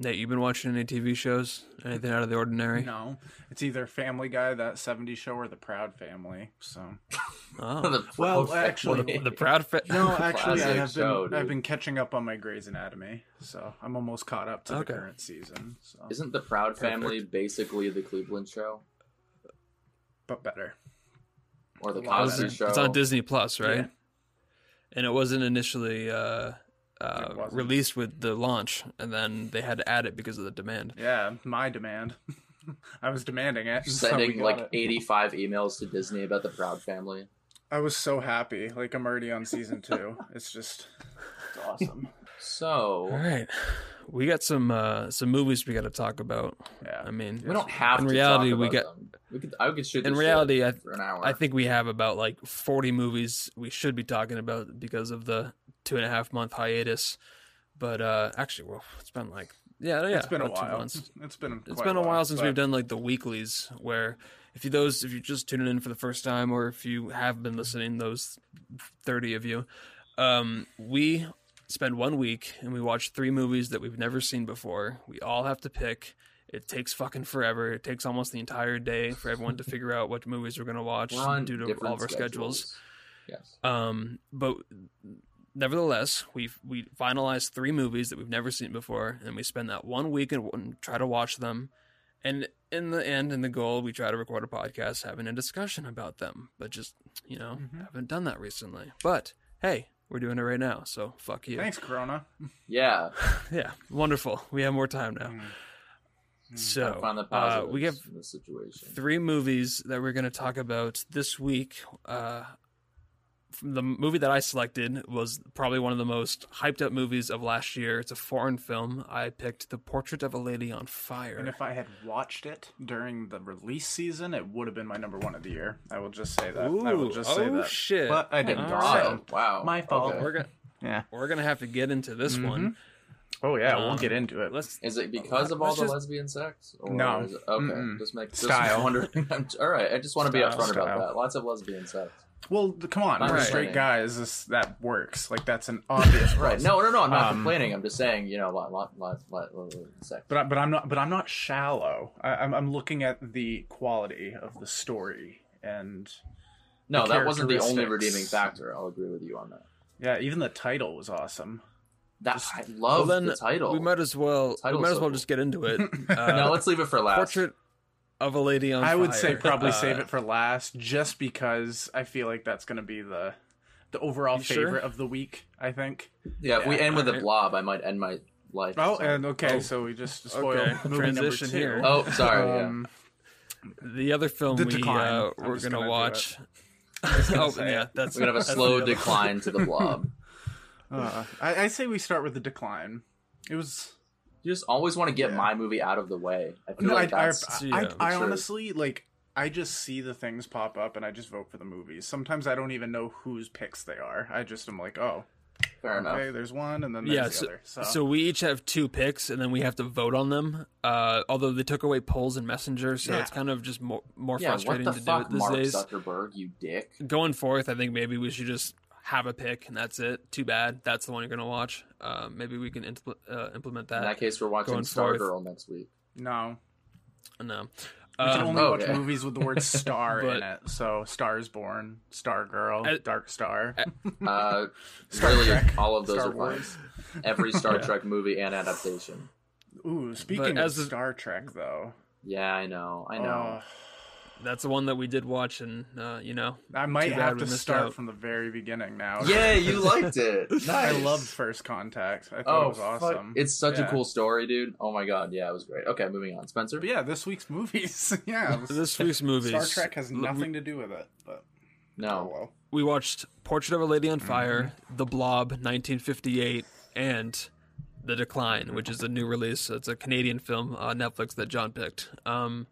Nate, you've been watching any TV shows? Anything out of the ordinary? No, it's either Family Guy, that '70s show, or The Proud Family. So, Oh. The Well, Proud actually- Family. the Proud Family. no, actually, I have show, been dude. I've been catching up on my Grey's Anatomy, so I'm almost caught up to Okay. the current season. So, Isn't the Proud Family basically the Cleveland Show but better. or the Cosby. Show? It's on Disney Plus, right? Yeah. And it wasn't initially uh, uh, released with the launch, and then they had to add it because of the demand. Yeah, my demand. I was demanding it. and so Sending like it. 85 emails to Disney about the Proud Family. I was so happy. Like I'm already on season two. It's just it's awesome. So All right, we got some uh, some movies we got to talk about. Yeah. I mean, we don't have In to reality, talk we about get- them. We could I could shoot in reality, I for an hour. I think we have about like 40 movies we should be talking about because of the two and a half month hiatus. But uh actually, well, it's been like yeah, yeah, it's been a while. months. It's been It's quite been a while since but- we've done like the weeklies where if you those if you're just tuning in for the first time or if you have been listening those 30 of you um we spend one week and we watch three movies that we've never seen before. We all have to pick. It takes fucking forever. It takes almost the entire day for everyone to figure out what movies we're going to watch We're due to all of our schedules. Yes. Um, but nevertheless, we we finalized three movies that we've never seen before, and we spend that one week and, and try to watch them. And in the end, in the goal, we try to record a podcast having a discussion about them. But just you know, Mhm. haven't done that recently. But hey, we're doing it right now, so fuck you. Thanks, Corona. Yeah. Yeah, wonderful. We have more time now. Mm. Mm. So find the uh, we have in situation. three movies that we're going to talk about this week. Uh, from the movie that I selected was probably one of the most hyped up movies of last year. It's a foreign film. I picked The Portrait of a Lady on Fire. And if I had watched it during the release season, it would have been my number one of the year. I will just say that. I will Ooh, just say oh, that. shit. But I didn't. All so- right. Wow. My fault. Okay. we're gonna Yeah. we're gonna have to get into this Mhm. one. Oh yeah, Um, we'll get into it. Let's Is it because of all the just- lesbian sex? Or No. Is it, okay. Mm-mm. Just make just Style. wondering. all right. I just want to be upfront about that. Lots of lesbian sex. Well, come on, All we're right. straight guys. This that works. Like that's an obvious Right. No, no, no. I'm not Um, complaining. I'm just saying. You know, lot, lot, lot, lot, lot, lot sex. But I, but I'm not but I'm not shallow. I, I'm I'm looking at the quality of the story and no, that wasn't the only redeeming factor. I'll agree with you on that. yeah, even the title was awesome. That Just- I well love then the title. we might as well we Title's might as well cool. just get into it. Uh, no, let's leave it for last. Portrait of a Lady on I would say probably Uh, save it for last, just because I feel like that's going to be the the overall You sure? favorite of the week. I think. Yeah, if we end with a blob, I might end my life. Oh, so- and okay, Oh. so we just spoiled Okay, movie transition number two. here. Oh, sorry. Um, The other film The we uh, we're gonna, gonna watch. gonna oh yeah, that's We're gonna have a slow decline to the blob. uh, I, I say we start with the decline. It was You just always want to get Yeah. my movie out of the way. I feel no, like I, I, that's Yeah, I, I honestly like. I just see the things pop up and I just vote for the movies. Sometimes I don't even know whose picks they are. I just am like, oh, fair enough. there's one, and then there's Yeah, the so, other. So, so we each have two picks, and then we have to vote on them. Uh, although they took away polls and messenger, so Yeah. it's kind of just more more Yeah, frustrating the to do it these days. Mark days. Zuckerberg, you dick. Going forth, I think maybe we should just have a pick, and that's it. Too bad. That's the one you're gonna watch. Uh, maybe we can impl- uh, implement that. In that. that case, we're watching going forth. Stargirl next week. no, no. we can Um, only oh, watch okay. movies with the word "star" But- in it. So, Stars Born, Star Girl, I- Dark Star. Uh, Star really, Trek, all of those Star are fine. Wars. Every Star Yeah. Trek movie and adaptation. Ooh, speaking But of as a- Star Trek, though, Yeah, I know. I know. uh, That's the one that we did watch, and uh, you know, I might have to start out. from the very beginning now. yeah, you liked it. Nice. I loved First Contact. I thought Oh, it was fuck. awesome. It's such a cool story, dude. Oh my god, yeah, it was great. Okay, moving on. Spencer. But yeah, this week's movies. yeah, it this week's movies. Star Trek has nothing to do with it. But oh No. well. we watched Portrait of a Lady on Fire, The Blob, 1958, and The Decline, which is a new release. It's a Canadian film on Netflix that John picked. Um,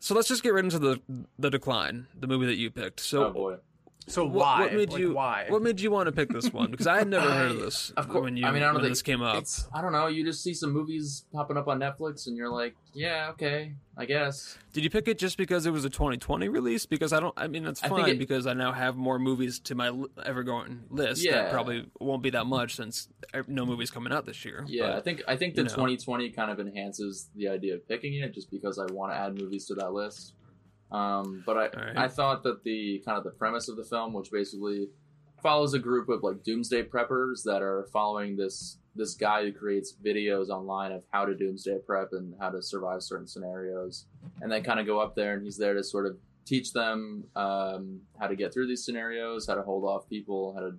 so let's just get right into the the Decline, the movie that you picked. So Oh. So What, why? what made Like, you? why? What made you want to pick this one? Because I had never heard of this Of course. when you I mean, I don't when think this came up. I don't know. You just see some movies popping up on Netflix, and you're like, yeah, okay, I guess. Did you pick it just because it was a 2020 release? Because I don't. I mean, that's I fine it- because I now have more movies to my ever-going list. Yeah. That probably won't be that much since e- no movies coming out this year. Yeah, I think I think the you know. 2020 kind of enhances the idea of picking it, just because I want to add movies to that list. Um, but I Alright. I thought that the kind of the premise of the film, which basically follows a group of like doomsday preppers that are following this this guy who creates videos online of how to doomsday prep and how to survive certain scenarios, and they kind of go up there and he's there to sort of teach them um, how to get through these scenarios, how to hold off people, how to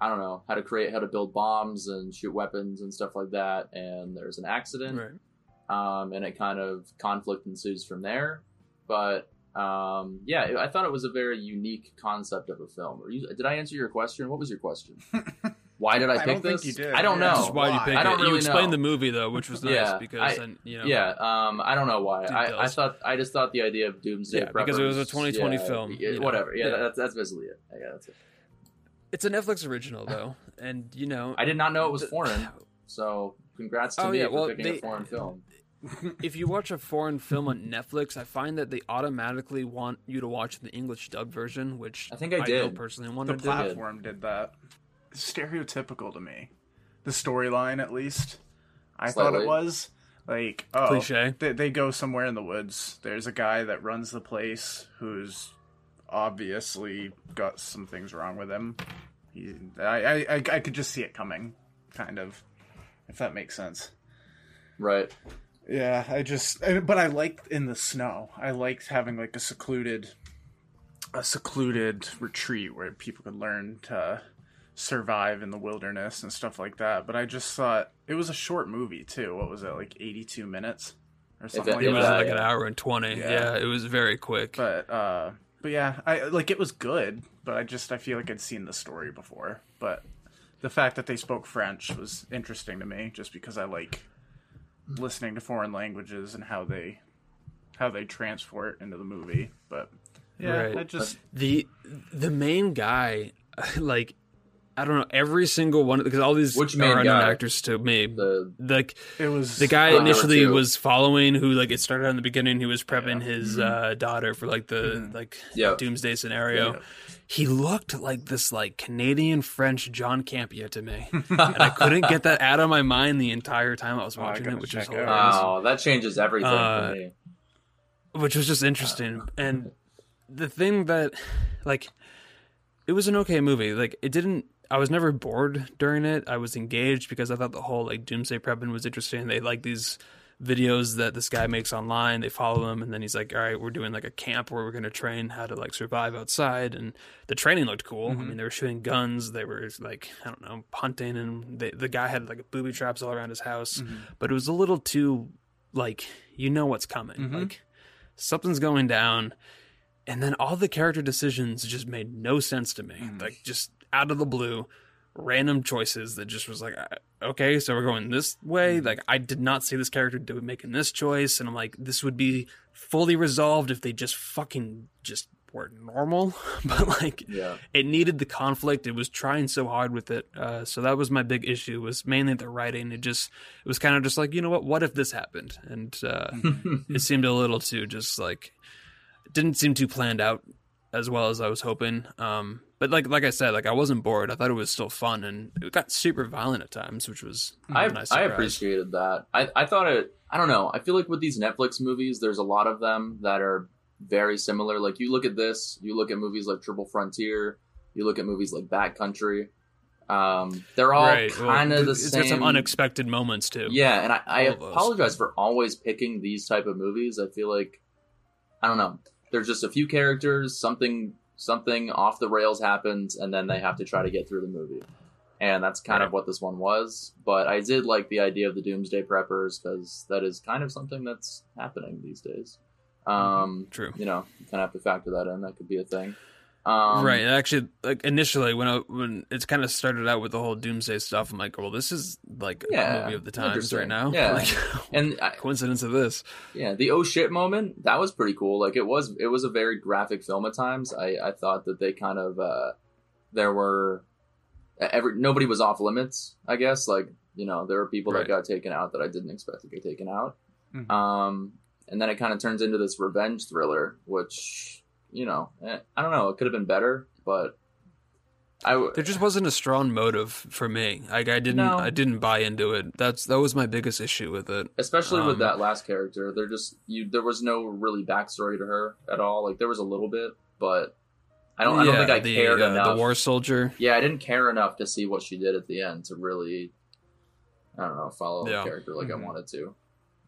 I don't know how to create how to build bombs and shoot weapons and stuff like that. And there's an accident, Right. um, and it kind of conflict ensues from there. But um, yeah, I thought it was a very unique concept of a film. Are you, did I answer your question? What was your question? Why did I I pick don't think this? you did. I don't Yeah. know. Just why you why? pick I don't it. you explained know. the movie though, which was nice Yeah, because I- then you know. Yeah, um, I don't know why. I, I thought I just thought the idea of doomsday Yeah, because it was a 2020 yeah, film, yeah, you know. whatever. Yeah, Yeah. that's that's basically it. Yeah, that's it. It's a Netflix original though, and you know, I did not know it was foreign, so congrats to Oh, me yeah, for well, picking they- a foreign film. If you watch a foreign film on Netflix, I find that they automatically want you to watch the English dub version, which I think I don't did. personally want the to do. platform did that. It's stereotypical to me. The storyline, at least, I thought it was like oh, Cliche. They, they go somewhere in the woods. There's a guy that runs the place who's obviously got some things wrong with him. He, I, I, I, I could just see it coming, kind of, if that makes sense. Right. Yeah, I just, but I liked in the snow. I liked having like a secluded, a secluded retreat where people could learn to survive in the wilderness and stuff like that. But I just thought it was a short movie too. What was it, like eighty-two minutes or something it- like It was that? like an hour and twenty. Yeah. Yeah. it was very quick. But uh, but yeah, I like it was good. But I just I feel like I'd seen the story before. But the fact that they spoke French was interesting to me, just because I like listening to foreign languages and how they how they transport into the movie. But yeah, Right. I just the the main guy, like, I don't know every single one because all these Which are unknown guy? actors to me. The like it was the guy Uh, initially there were two. was following who like it started in the beginning he was prepping Yeah. his uh, daughter for like the like Yeah. doomsday scenario Yeah. he looked like this like canadian french john campia to me and i couldn't get that out of my mind the entire time i was Oh, I watching it which is check hilarious oh, that changes everything Uh, for me. which was just interesting and the thing that like it was an okay movie like it didn't i was never bored during it. I was engaged because i thought the whole like doomsday prepping was interesting. They like these videos that this guy makes online they follow him and then he's like all right we're doing like a camp where we're going to train how to like survive outside and the training looked cool. I mean they were shooting guns they were like i don't know hunting and they, the guy had like booby traps all around his house but it was a little too like you know what's coming. Mhm. like something's going down and then all the character decisions just made no sense to me. Mhm. like just out of the blue random choices that just was like uh, okay so we're going this way. Like i did not see this character do making this choice and i'm like this would be fully resolved if they just fucking just were normal. But like Yeah. it needed the conflict. It was trying so hard with it uh, so that was my big issue was mainly the writing. It just it was kind of just like you know what? What if this happened? And uh, it seemed a little too just like didn't seem too planned out as well as I was hoping. Um, but like like I said, like I wasn't bored. I thought it was still fun, and it got super violent at times, which was I nice I appreciated that. I I thought it. I don't know. I feel like with these Netflix movies, there's a lot of them that are very similar. Like you look at this, you look at movies like Triple Frontier, you look at movies like Backcountry. Um, they're all right. well, kind of the it's same. It's got some unexpected moments too. Yeah, and I, I All of those. apologize for always picking these type of movies. I feel like I don't know. There's just a few characters, something something off the rails happens, and then they have to try to get through the movie. And that's kind of what this one was. But I did like the idea of the Doomsday Preppers because that is kind of something that's happening these days. Um, True. you know, kind of have to factor that in. That could be a thing. Um, right. Actually, like initially, when I, when it's kind of started out with the whole doomsday stuff, I'm like, well, this is like Yeah, a movie of the times right now. Yeah. Like, And I, coincidence of this. Yeah, the oh shit moment that was pretty cool. Like it was, it was a very graphic film at times. I, I thought that they kind of uh, there were every nobody was off limits. I guess like you know there were people Right. that got taken out that I didn't expect to get taken out. Mhm. Um, and then it kind of turns into this revenge thriller, which you know eh, I don't know. It could have been better, but I w- There just wasn't a strong motive for me. Like I didn't, No. I didn't buy into it. That's that was my biggest issue with it. especially Um, with that last character there just you there was no really backstory to her at all like there was a little bit but i don't i don't think i the, cared uh, enough The war soldier. yeah i didn't care enough to see what she did at the end to really i don't know follow Yeah. the character like Mhm. i wanted to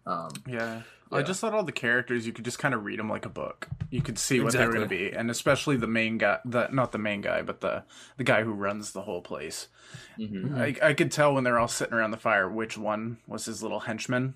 um Yeah. I just thought all the characters you could just kind of read them like a book. You could see what they were going to be, and especially the main guy, the not the main guy, but the the guy who runs the whole place. mhm. I, I could tell when they're all sitting around the fire which one was his little henchman,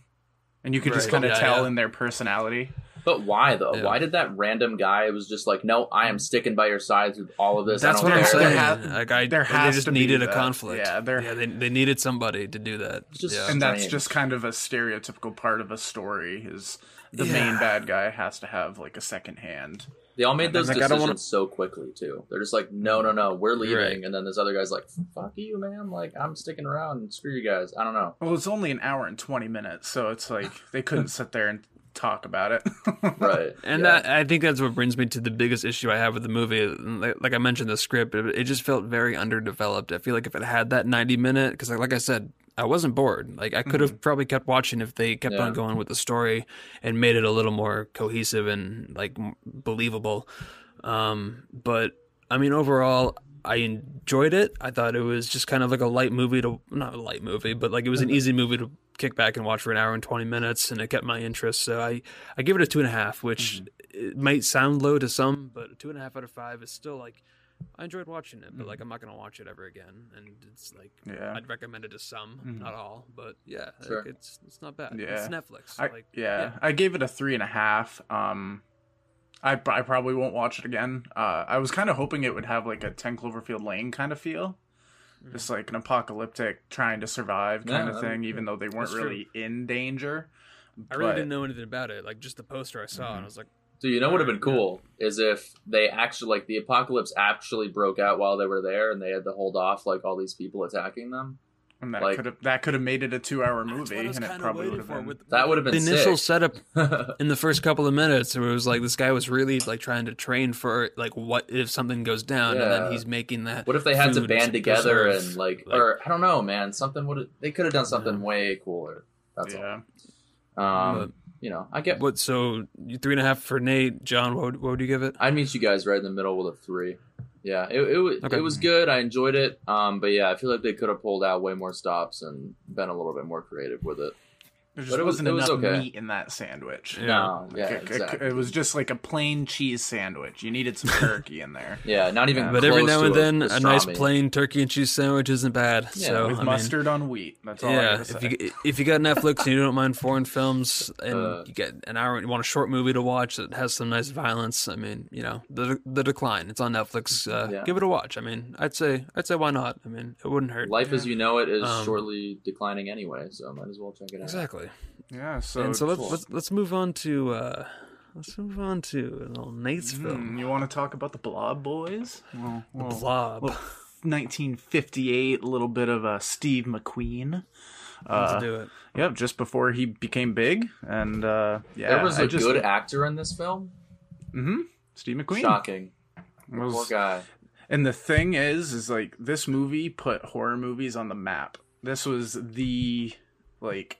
and you could just kind of Yeah, tell yeah. in their personality. But why though Yeah. why did that random guy was just like no i am sticking by your side through all of this That's I don't what I'm care. There saying. ha- like I, there they has just to be needed a that. conflict. Yeah, there- yeah, they they needed somebody to do that. Just- yeah. and that's just kind of a stereotypical part of a story is the Yeah. main bad guy has to have like a second hand. They all made those like, decisions wanna- so quickly too. They're just like, no, no, no, we're leaving, Right. and then this other guy's like, fuck you, man. Like I'm sticking around. Screw you guys. I don't know. Well, it's only an hour and twenty minutes, so it's like they couldn't sit there and talk about it. Right. And yeah. that I think that's what brings me to the biggest issue I have with the movie. Like, like I mentioned, the script it, it just felt very underdeveloped. I feel like if it had that ninety minute, because like, like I said, I wasn't bored. Like I could have probably kept watching if they kept Yeah. on going with the story and made it a little more cohesive and like m- believable. Um, but I mean, overall, I enjoyed it. I thought it was just kind of like a light movie to not a light movie, but like it was an easy movie to kick back and watch for an hour and twenty minutes, and it kept my interest. So I I give it a two and a half, which it might sound low to some, but two and a half out of five is still like I enjoyed watching it, but like I'm not gonna watch it ever again. And it's like Yeah. I'd recommend it to some, Mhm. not all, but yeah, like, it's it's not bad. Yeah. It's Netflix. I, like yeah, I gave it a three and a half. Um, I, I probably won't watch it again. Uh, I was kind of hoping it would have like a Ten Cloverfield Lane kind of feel, Mm-hmm. Mm-hmm. just like an apocalyptic trying to survive kind Yeah, of thing, even though they weren't That's true. really in danger. I really But- didn't know anything about it. Like just the poster I saw, and mm-hmm. I was like, So you know what would have been cool is if they actually like the apocalypse actually broke out while they were there, and they had to hold off like all these people attacking them. And that Like- could have that could have made it a two hour movie, what I was and it probably would have been. With, That would have been the been initial setup in the first couple of minutes where it was like this guy was really like trying to train for like what if something goes down and then he's making that what if they had to band together preserve, and like, like- or I don't know, man, something would they could have done something Yeah. way cooler. That's yeah, all. Um, But- you know, I get. what so you three and a half for Nate John what what would you give it I'd meet you guys right in the middle with a three. Yeah, it it, wa- Okay. it was good. I enjoyed it. Um, but yeah, I feel like they could have pulled out way more stops and been a little bit more creative with it. There just But it was- wasn't it was enough okay. meat in that sandwich. Yeah. No, yeah, Like, it, it- exactly. it was just like a plain cheese sandwich. You needed some turkey in there. yeah, not even. Yeah. but every now to and then a nice plain turkey and cheese sandwich isn't bad Yeah, so with I mean, mustard on wheat. That's all yeah, gotta if you if you got Netflix and you don't mind foreign films and Uh. you get an hour, you want a short movie to watch that has some nice violence. I mean, you know, the the decline. It's on Netflix. Uh, Yeah. Give it a watch. I mean, I'd say I'd say why not? I mean, it wouldn't hurt. Life as you know it is Um, shortly declining anyway, so might as well check it out. Exactly. Yeah, so, and so let's, cool. let's let's move on to uh, let's move on to a little Nate's Hmm, film, you want to talk about the Blob Boys? Well, well, Blob. well, 1958, a little bit of a Steve McQueen. Let's Uh, do it. yep, just before he became big, and uh, yeah, there was a a good actor in this film. Mm-hmm. Steve McQueen Shocking. was- Poor guy. And the thing is, is like this movie put horror movies on the map. This was the like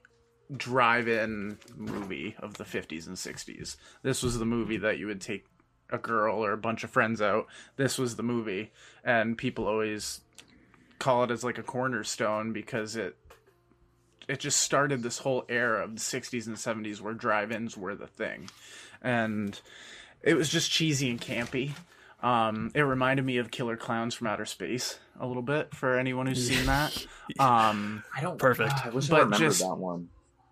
drive-in movie of the 50s and 60s. This was the movie that you would take a girl or a bunch of friends out. This was the movie, and people always call it as like a cornerstone because it it just started this whole era of the 60s and 70s where drive-ins were the thing. And it was just cheesy and campy. Um, it reminded me of Killer Clowns from Outer Space a little bit for anyone who's seen that. Um, I don't. Perfect. I wish But I remembered just- that one.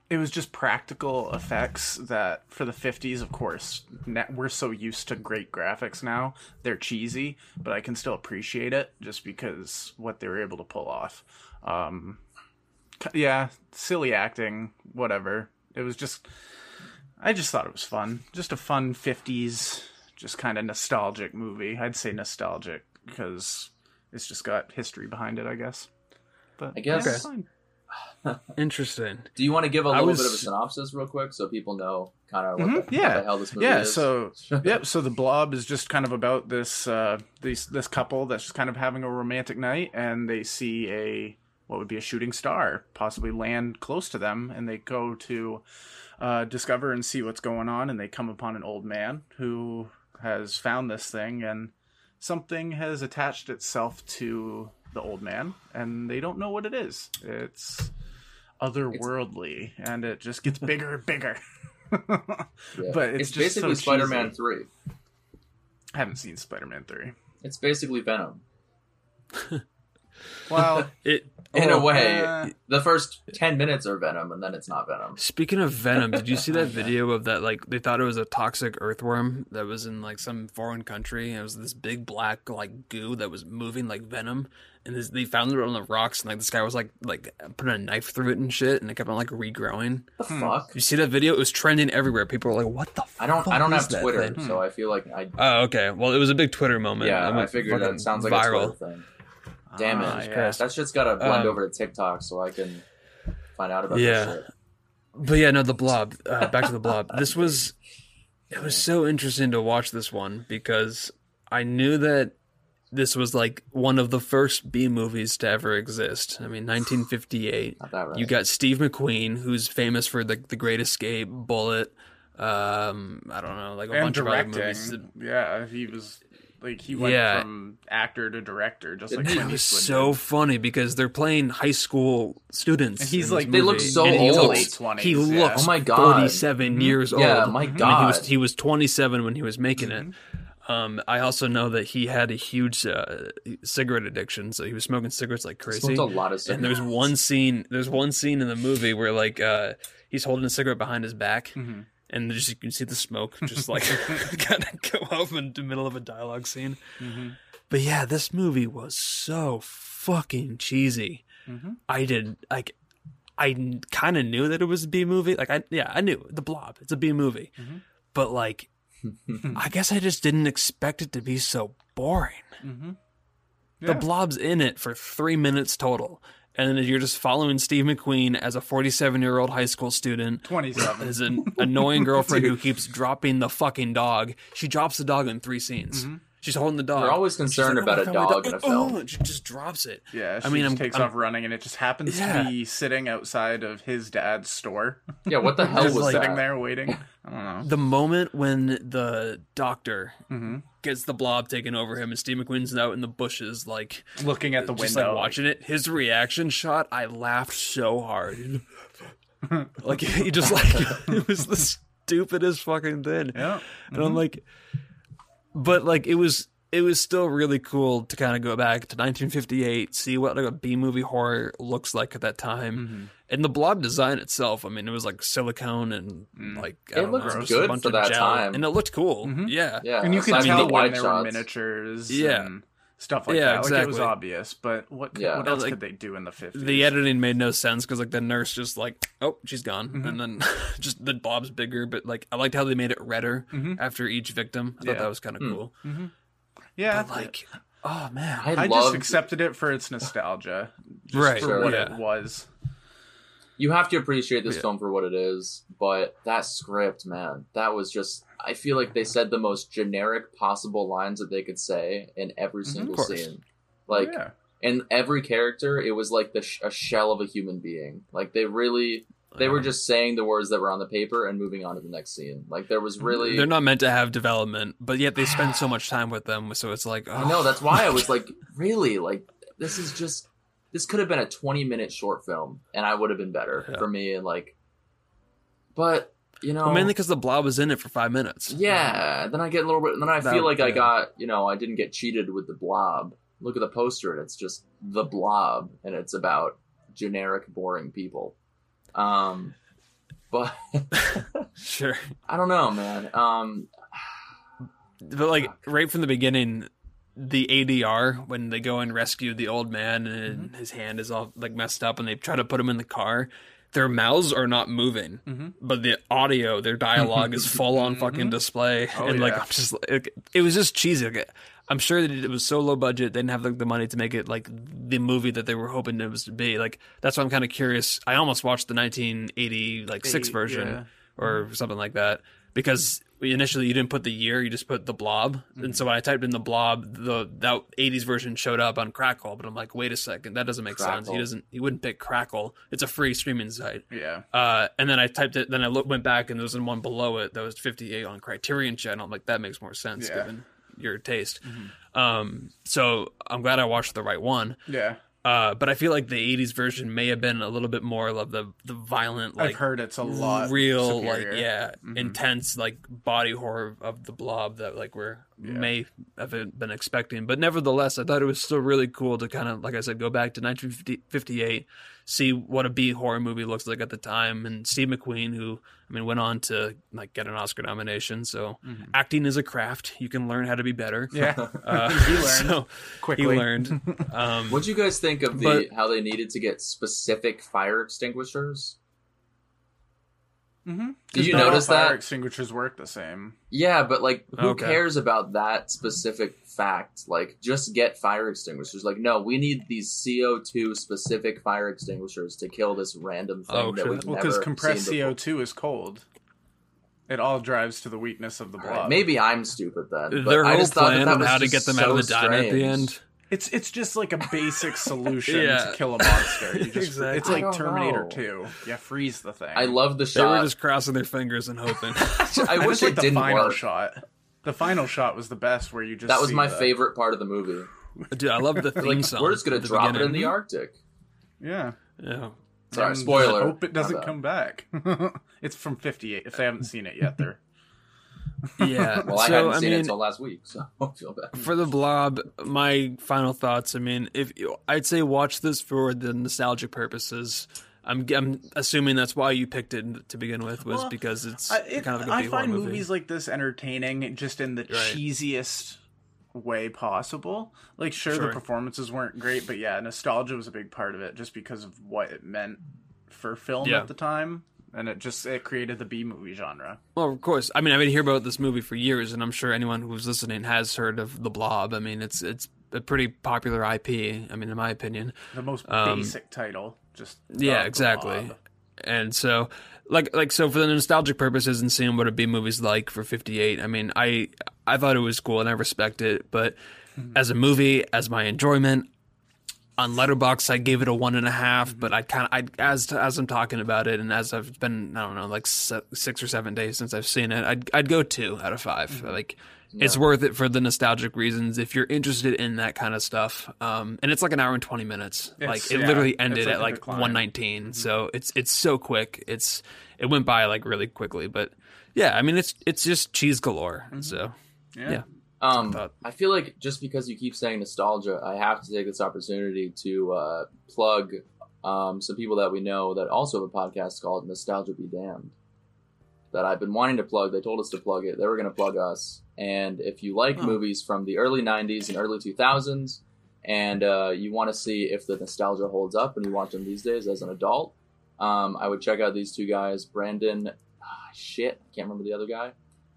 It was just practical effects that for the 50s of course we're so used to great graphics now they're cheesy but i can still appreciate it just because what they were able to pull off. Um yeah silly acting whatever. It was just i just thought it was fun. Just a fun 50s just kind of nostalgic movie. I'd say nostalgic because it's just got history behind it i guess. But I guess- yeah, it's fine. Interesting. Do you want to give a little was- bit of a synopsis real quick so people know kind of what, Mhm, the, yeah. what the hell this movie yeah is? so yep so the blob is just kind of about this uh this this couple that's just kind of having a romantic night and they see a what would be a shooting star possibly land close to them and they go to uh discover and see what's going on and they come upon an old man who has found this thing and something has attached itself to the old man and they don't know what it is it's otherworldly and it just gets bigger and bigger Yeah. but it's it's, just so basically Spider-Man cheesy. Three. I haven't seen Spider-Man three. It's basically Venom Well, It in oh, a way. uh, the first ten minutes are Venom, and then it's not Venom. Speaking of Venom, did you see that video of that? Like they thought it was a toxic earthworm that was in like some foreign country. And it was this big black like goo that was moving like venom, and this, they found it on the rocks. And like this guy was like like putting a knife through it and shit, and it kept on like regrowing. The Hmm. fuck? You see that video? It was trending everywhere. People were like, "What the?" I don't. I don't is have that Twitter, thing?" so I feel like I. Oh, okay. Well, it was a big Twitter moment. yeah, It I went figured fucking that sounds like viral. a Twitter thing. Damn it. ah, Jesus yeah. Christ. That shit's got to blend Um, over to TikTok so I can find out about Yeah. this shit. But yeah, no, the blob. Uh, back to the blob. This was it was so interesting to watch this one because I knew that this was like one of the first B movies to ever exist. I mean, 1958. Not that right. You got Steve McQueen, who's famous for the the Great Escape, Bullitt. Um, I don't know, like a and bunch of other directing. movies. Yeah, he was like he went Yeah. from actor to director, just like It was so did. funny because they're playing high school students. And he's like- They look so and he old. looks- Late 20s, He yeah. looks Oh my God. 47 Mhm. years old. Yeah, my I mean, he God. was he was 27 when he was making it. Mm-hmm. Um, I also know that he had a huge uh, cigarette addiction, so he was smoking cigarettes like Smoked crazy. a lot of And there's one scene. There's one scene in the movie where like uh, he's holding a cigarette behind his back, Mhm. And just you can see the smoke just like kind of go up in the middle of a dialogue scene. Mhm. But yeah, this movie was so fucking cheesy. Mhm. I did like I kind of knew that it was a B movie. Like I yeah, I knew The Blob. It's a B movie. Mhm. But like I guess I just didn't expect it to be so boring. Mhm. The Blob's in it for 3 minutes total. And then you're just following Steve McQueen as a 47 year old high school student. 27. As an annoying girlfriend who keeps dropping the fucking dog. She drops the dog in three scenes. Mm-hmm. She's holding the dog. They're always concerned like, about "Oh, I a found my dog in a film." Oh, she just drops it. Yeah, she I mean, just I'm- takes I'm- off running, and it just happens Yeah. to be sitting outside of his dad's store. Yeah, what the hell Just was like- sitting that? there waiting. I don't know. The moment when the doctor hmm gets the blob taken over him and Steve McQueen's out in the bushes, like Looking at the just window, like watching it, his reaction shot, I laughed so hard. like he just like it was the stupidest fucking thing. Yeah, And I'm like, but like it was it was still really cool to kind of go back to 1958, see what like a B movie horror looks like at that time, Mm-hmm. and the blob design itself. I mean, it was like silicone and Mm. like It I don't looked know, just good a bunch for of that gel, time. and it looked cool. Mhm. Yeah, Yeah, and you can aside from tell the when wide there shots. were miniatures, Yeah. and stuff like Yeah, that. Like it was obvious, but what Yeah. what else Like, could they do in the fifties? the editing made no sense because like the nurse just like oh she's gone Mhm. and then just the bob's bigger but like i liked how they made it redder Mhm. after each victim i thought that was kind of Hmm. cool yeah, but like oh man I, I loved, just accepted it for its nostalgia, just Right, For what yeah. it was. you have to appreciate this Yeah. film for what it is, but that script, man, that was just. I feel like they said the most generic possible lines that they could say in every Mhm. single course. scene. Like, yeah. in every character, it was like the sh- a shell of a human being. Like they really, they were just saying the words that were on the paper and moving on to the next scene. Like there was really. they're not meant to have development but yet they spend so much time with them so it's like oh, I know that's why I was like, really, like this is just. This could have been a twenty-minute short film, and I would have been better Yeah. for me. And like, but you know, well, mainly because the blob was in it for five minutes Yeah, then I get a little bit. Then I That- feel like I got, you know, I didn't get cheated with the blob. Look at the poster, and it's just the blob, and it's about generic, boring people. Um, but Sure. I don't know, man. Um, But like right from the beginning, the ADR when they go and rescue the old man and his hand is all like messed up and they try to put him in the car, their mouths are not moving, Mhm. but the audio, their dialogue is full on fucking display, Oh, and like yeah. I'm just like it was just cheesy. Like, I'm sure that it was so low budget, they didn't have like the money to make it like the movie that they were hoping it was to be. Like that's why I'm kind of curious. I almost watched the 1980 like six version yeah. or something like that because initially you didn't put the year you just put the blob. And so when i typed in the blob the that 80s version showed up on crackle but i'm like wait a second that doesn't make sense. He doesn't he wouldn't pick crackle. It's a free streaming site. Yeah. uh, and then i typed it then i look, went back and there was one below it that was 58 on criterion channel i'm like that makes more sense Yeah. given your taste. Um, so i'm glad i watched the right one. Yeah. Uh, but i feel like the 80s version may have been a little bit more of the the violent like I've heard it's a lot real superior. like yeah Mhm. intense like body horror of the blob that like we're Yeah. may have been expecting but nevertheless i thought it was still really cool to kind of like i said go back to 1958 see what a b horror movie looks like at the time and steve mcqueen who i mean went on to like get an oscar nomination so Mhm. acting is a craft you can learn how to be better Yeah. uh, He learned so quickly. he learned um what do you guys think of the But- how they needed to get specific fire extinguishers? Mm-hmm. Did you notice that? fire that? extinguishers work the same? Yeah, but like, who Okay. cares about that specific fact? Like, just get fire extinguishers. Like, no, we need these CO two specific fire extinguishers to kill this random thing Oh, that shit. we've Well, never because compressed. CO two is cold. It all drives to the weakness of the All blob. right, maybe I'm stupid then. But their I whole just thought that plan that on was how to get them so out of the diner at the end It's it's just like a basic solution Yeah. to kill a monster. You just, Exactly. It's like Terminator know. Two. Yeah, freeze the thing. I love the shot. they were just crossing their fingers and hoping I I wish just like it the didn't final work. shot. The final shot was the best, where you just That was see my the- favorite part of the movie. Dude, I love the theme Like, song. we're just gonna at the drop it in the Arctic. Yeah. Yeah. Sorry, And spoiler. Hope it doesn't come back. it's from '58. If they haven't seen it yet, they're Yeah. Well, I so hadn't I seen mean, it until last week, so I feel bad. for the blob, my final thoughts. I mean, if I'd say watch this for the nostalgic purposes. I'm, I'm assuming that's why you picked it to begin with, was Well, because it's I, it, kind of a I B find horror movie. movies like this entertaining, just in the Right. cheesiest way possible. Like, sure, Sure. the performances weren't great, but yeah, nostalgia was a big part of it, just because of what it meant for film Yeah. at the time, and it just it created the B movie genre. Well, of course. I mean, I've been hearing about this movie for years, and I'm sure anyone who's listening has heard of The Blob. I mean, it's it's a pretty popular IP. I mean, in my opinion. The most Um, basic title, just Yeah, exactly. And so, like, like so for the nostalgic purposes and seeing what a B movie's like for '58. I mean, I I thought it was cool and I respect it, but as a movie, as my enjoyment. On Letterboxd, I gave it a one and a half, but I kind of, I as as I'm talking about it, and as I've been, I don't know, like se- six or seven days since I've seen it, I'd I'd go two out of 5 Like, it's worth it for the nostalgic reasons if you're interested in that kind of stuff. Um, and it's like an hour and twenty minutes. like it yeah, literally ended like at like one nineteen. So it's it's so quick. It's it went by like really quickly, but yeah, I mean it's it's just cheese galore. So Yeah. Yeah. Um, But- I feel like just because you keep saying nostalgia, I have to take this opportunity to uh, plug um, some people that we know that also have a podcast called Nostalgia Be Damned that I've been wanting to plug. They told us to plug it. They were going to plug us. And if you like Oh. movies from the early 90s and early 2000s, and uh, you want to see if the nostalgia holds up and you watch them these days as an adult, um, I would check out these two guys, Brandon. Ah, shit, I can't remember the other guy.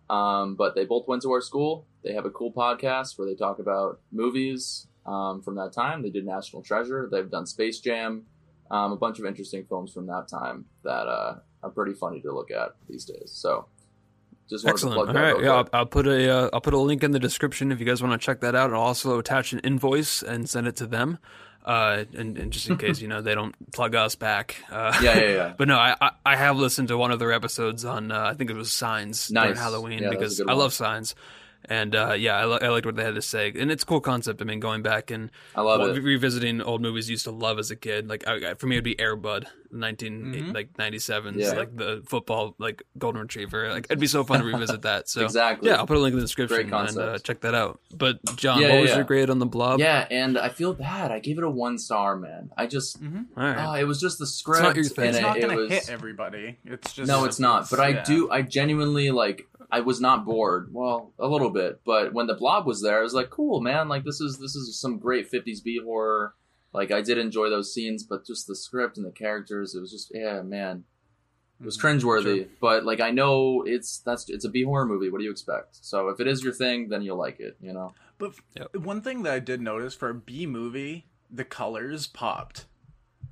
Um, but they both went to our school. They have a cool podcast where they talk about movies um, from that time. They did National Treasure. They've done Space Jam, um, a bunch of interesting films from that time that uh, are pretty funny to look at these days. So, just wanted excellent. to plug All that. right, yeah, I'll. I'll put a uh, I'll put a link in the description if you guys want to check that out. I'll also attach an invoice and send it to them. Uh, and, and just in case you know they don't plug us back. Uh, Yeah, yeah, yeah. But no, I, I I have listened to one of their episodes on uh, I think it was Signs during Nice. Halloween Yeah, that was a because I love Signs, and uh, yeah, I, li- I liked what they had to say, and it's a cool concept. I mean, going back and I love well, it. revisiting old movies I used to love as a kid. Like I, I- for me, it'd be Air Bud. nineteen Mhm. like ninety sevens, Yeah. like the football like golden retriever. Like it'd be so fun to revisit that. So exactly. yeah, I'll put a link in the description Great and uh, check that out. But John, Yeah, what was yeah. your grade on the blob? Yeah, and I feel bad. I gave it a one star, man. I just, all right. oh, it was just the script. not your thing. It's it, not it gonna was, hit everybody. It's just No, it's not. But I do. I genuinely like. I was not bored. Well, a little bit, but when the blob was there, I was like, "Cool, man! Like this is this is some great '50s B horror." Like I did enjoy those scenes, but just the script and the characters, it was just yeah, man, it was Mhm. cringeworthy. But like I know it's that's it's a B horror movie. What do you expect? So if it is your thing, then you'll like it. You know. But f- Yep. one thing that I did notice for a B movie, the colors popped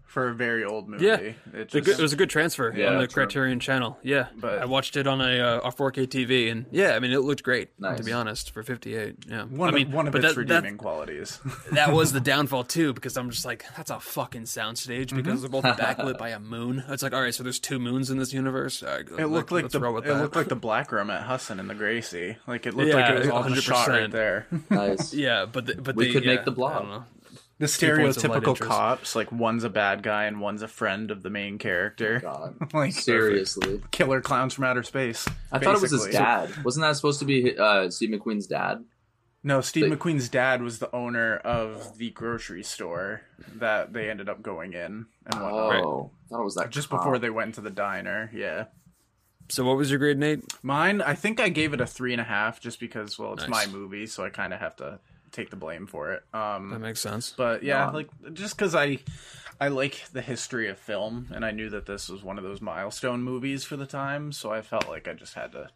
for a very old movie. Yeah. it just, good- it was a good transfer Yeah, on the true. Criterion channel. Yeah, But- I watched it on a, uh, a 4K TV, and yeah, I mean it looked great. Nice. To be honest, for 58, yeah. one, I mean, of, one of but its that, that, redeeming qualities. that was the downfall too, because I'm just like, that's a fucking soundstage Mm-hmm. because they're both backlit by a moon. It's like, all right, so there's two moons in this universe. All right, It looked like the it that. looked like the black room at Husson and the Gracie. Like it looked Yeah, like it was all just shot 100%. right there. Nice. yeah, but the, but We they, could make yeah, the blob. I don't know. The Two points of light stereotypical cops, like one's a bad guy and one's a friend of the main character. God. like Seriously. killer clowns from outer space. I thought it was his dad. Wasn't that supposed to be uh, Steve McQueen's dad? No, Steve They- McQueen's dad was the owner of the grocery store that they ended up going in and whatnot. Oh, Right. I thought it was that. Just cop. before they went to the diner, yeah. So what was your grade, Nate? Mine, I think I gave it a three and a half, just because, well, it's Nice. my movie, so I kind of have to take the blame for it. Um, That makes sense. but yeah, Yeah. like just because I, I like the history of film, and I knew that this was one of those milestone movies for the time, so I felt like I just had to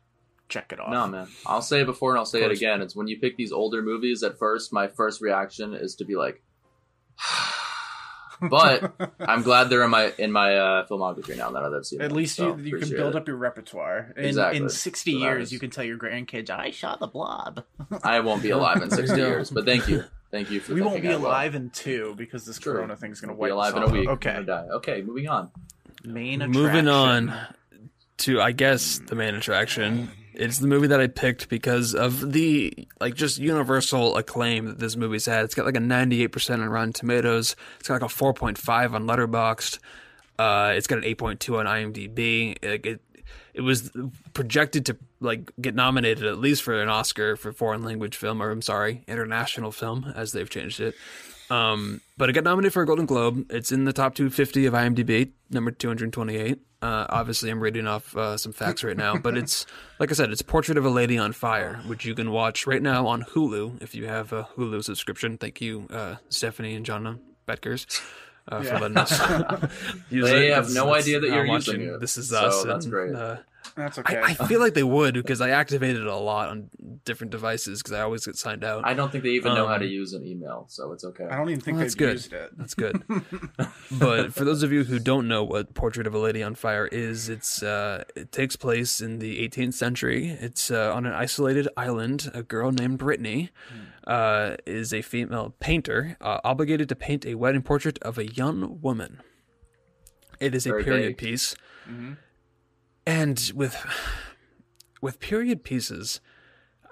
check it off. No, man. I'll say it before and I'll say it again. It's when you pick these older movies. At first, my first reaction is to be like, but I'm glad they're in my in my uh, filmography now that I've seen. At them, least so you, you can build it. up your repertoire. In, Exactly. in 60 So years, is- you can tell your grandkids, I shot the blob. I won't be alive in sixty years, but thank you, thank you for. we won't be I will. alive in two because this True. corona thing's going to We'll wipe be alive us in a week. Okay. Okay. Die. Okay, moving on. Main Moving on to, I guess, the main attraction. It's the movie that I picked because of the like just universal acclaim that this movie's had. It's got like a 98% on Rotten Tomatoes. It's got like a 4.5 on Letterboxd. Uh, it's got an 8.2 on IMDb. Like it, it was projected to like get nominated at least for an Oscar for foreign language film, or I'm sorry, international film, as they've changed it. Um, but it got nominated for a Golden Globe. It's in the top 250 of IMDb, number 228. Uh, obviously, I'm reading off uh, some facts right now, but it's like I said, it's Portrait of a Lady on Fire, which you can watch right now on Hulu if you have a Hulu subscription. Thank you, uh, Stephanie and Jonna Betkers. Uh, Yeah. for letting us use They it, have 'cause no that's- idea that you're watching using it. This is So us. that's and, great. That's okay. I, I feel like they would because I activated it a lot on different devices because I always get signed out. I don't think they even know how to Um, use an email, so it's okay. I don't even think Well, they've that's good. used it. That's good. but for those of you who don't know what Portrait of a Lady on Fire is, it's uh, it takes place in the 18th century. It's uh, on an isolated island. A girl named Brittany uh, is a female painter uh, obligated to paint a wedding portrait of a young woman. It is a Very period vague. piece, Mhm. And with with period pieces,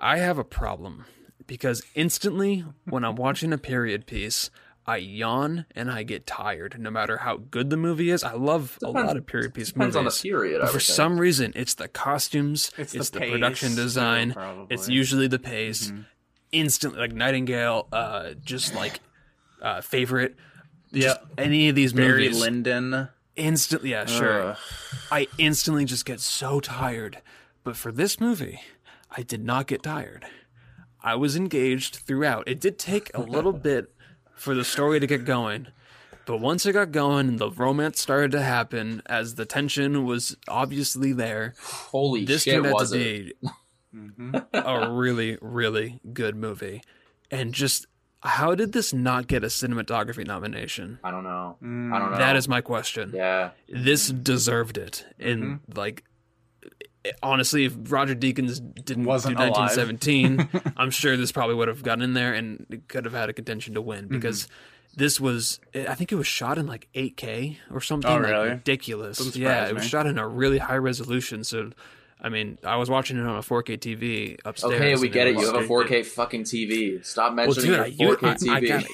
I have a problem because instantly when I'm watching a period piece, I yawn and I get tired. No matter how good the movie is, I love a lot of period piece Depends on the period. But for think. some reason, it's the costumes, It's it's, the the, production design, probably. it's usually the pace. Instantly, like Nightingale, uh, just like uh, favorite. Yeah. Any of these Barry movies, Lyndon. Instantly, yeah, sure. Ugh. I instantly just get so tired. But for this movie, I did not get tired. I was engaged throughout. It did take a little bit for the story to get going. But once it got going and the romance started to happen, as the tension was obviously there, Holy this shit, turned out was to it? be Mm-hmm. a really, really good movie. And just how did this not get a cinematography nomination? I don't know. Mm. I don't know. That is my question. Yeah. This deserved it. And Mm-hmm. like honestly, if Roger Deakins didn't Wasn't do 1917, I'm sure this probably would have gotten in there and could have had a contention to Mm-hmm. win because this was I think it was shot in like 8K or something Oh, like ridiculous. Yeah, surprise it was me. shot in a really high resolution so I mean, I was watching it on a 4K TV upstairs. Okay, we get it. You have a 4K fucking TV. Stop Well, mentioning dude, I, your you, 4K I, TV. I gotta,